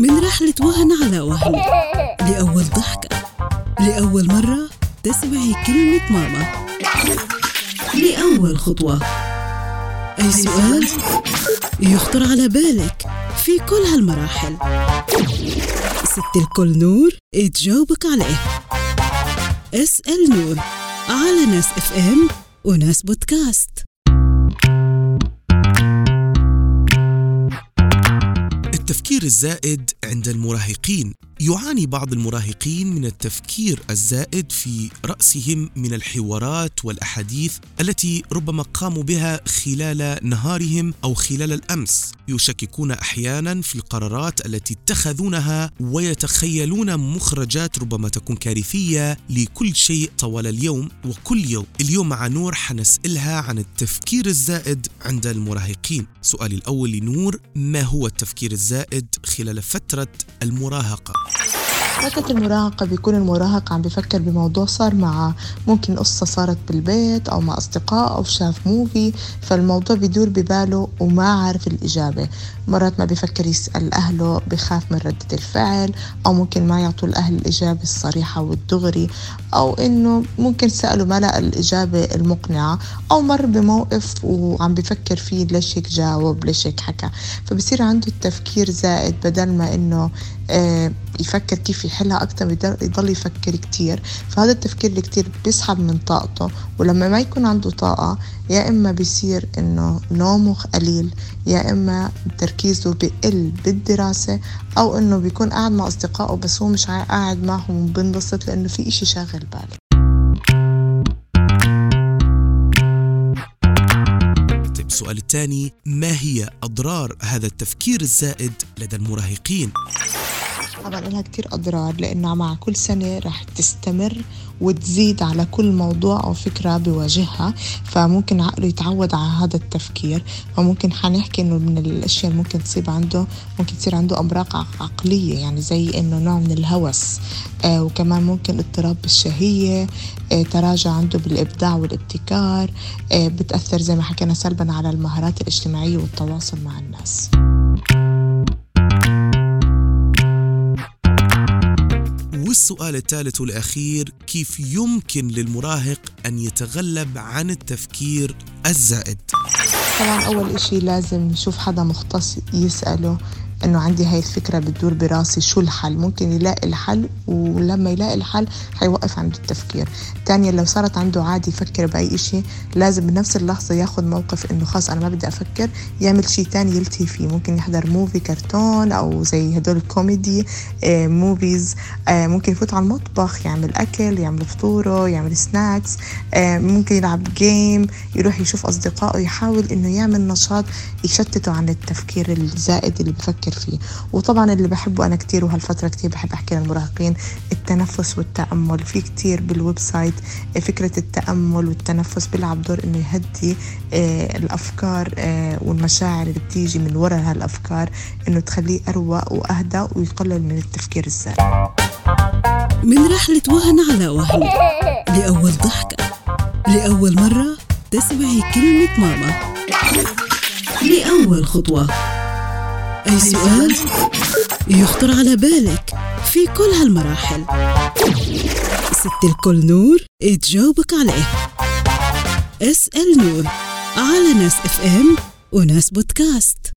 من رحلة وهن على وهن. لأول ضحكة لأول مرة تسمعي كلمة ماما. لأول خطوة. أي سؤال يخطر على بالك في كل هالمراحل. ست الكل نور تجاوبك عليه. اسأل نور على ناس إف إم وناس بودكاست. التفكير الزائد عند المراهقين. يعاني بعض المراهقين من التفكير الزائد في رأسهم من الحوارات والأحاديث التي ربما قاموا بها خلال نهارهم أو خلال الأمس. يشككون أحيانا في القرارات التي اتخذونها ويتخيلون مخرجات ربما تكون كارثية لكل شيء طوال اليوم وكل يوم. اليوم مع نور حنسألها عن التفكير الزائد عند المراهقين. سؤالي الأول لنور ما هو التفكير الزائد خلال فترة المراهقة. فترة المراهقة بيكون المراهق عم بفكر بموضوع صار معه. ممكن قصة صارت بالبيت أو مع أصدقاء أو شاف موفي فالموضوع بيدور بباله وما عارف الإجابة. مرات ما بفكر يسأل أهله بخاف من ردة الفعل أو ممكن ما يعطوا الأهل الإجابة الصريحة والدغري أو إنه ممكن سألوا ما لقى الإجابة المقنعة أو مر بموقف وعم بفكر فيه ليش هيك جاوب ليش هيك حكى. فبصير عنده التفكير زائد بدل ما إنه آه، يفكر كيف يحلها أكتر يضل يفكر كتير. فهذا التفكير اللي كتير بيسحب من طاقته. ولما ما يكون عنده طاقة يا إما بيصير إنه نومه قليل يا إما تركيزه بقل بالدراسة أو إنه بيكون قاعد مع أصدقائه بس هو مش قاعد معهم وبنبسط لأنه في إشي شاغل باله. طيب السؤال الثاني ما هي أضرار هذا التفكير الزائد لدى المراهقين؟ طبعا لها كتير أضرار لأنها مع كل سنة رح تستمر وتزيد على كل موضوع أو فكرة بواجهها فممكن عقله يتعود على هذا التفكير فممكن حنحكي إنه من الأشياء اللي ممكن تصيب عنده ممكن تصير عنده أمراض عقلية يعني زي إنه نوع من الهوس. آه وكمان ممكن اضطراب بالشهية آه تراجع عنده بالإبداع والابتكار آه بتأثر زي ما حكينا سلبا على المهارات الاجتماعية والتواصل مع الناس. والسؤال الثالث والأخير كيف يمكن للمراهق أن يتغلب عن التفكير الزائد؟ طبعا أول إشي لازم يشوف حدا مختص يسأله إنه عندي هاي الفكرة بتدور براسي شو الحل. ممكن يلاقي الحل ولما يلاقي الحل حيوقف عند التفكير. ثانيا لو صارت عنده عادي يفكر بأي شيء لازم بنفس اللحظة ياخذ موقف إنه خلاص أنا ما بدي أفكر يعمل شيء ثاني يلتهي فيه. ممكن يحضر movie كرتون أو زي هدول الكوميدي آه movies آه ممكن يفوت على المطبخ يعمل أكل يعمل فطورة يعمل snacks آه ممكن يلعب game يروح يشوف أصدقائه يحاول إنه يعمل نشاط يشتته عن التفكير الزائد اللي بفكر فيه. وطبعا اللي بحبه أنا كتير وهالفترة كتير بحب أحكي للمراهقين التنفس والتأمل. في كتير بال website فكرة التأمل والتنفس بيلعب دور إنه يهدي آه الأفكار آه والمشاعر اللي بتيجي من وراء هالأفكار إنه تخليه أروق وأهدى ويقلل من التفكير الزائد من رحلة وهن على وهن لأول ضحكة لأول مرة تسمعي كلمة ماما. لأول خطوة. أي سؤال يخطر على بالك في كل هالمراحل. ست الكل نور تجاوبك عليه. اسأل نور على ناس إف إم وناس بودكاست.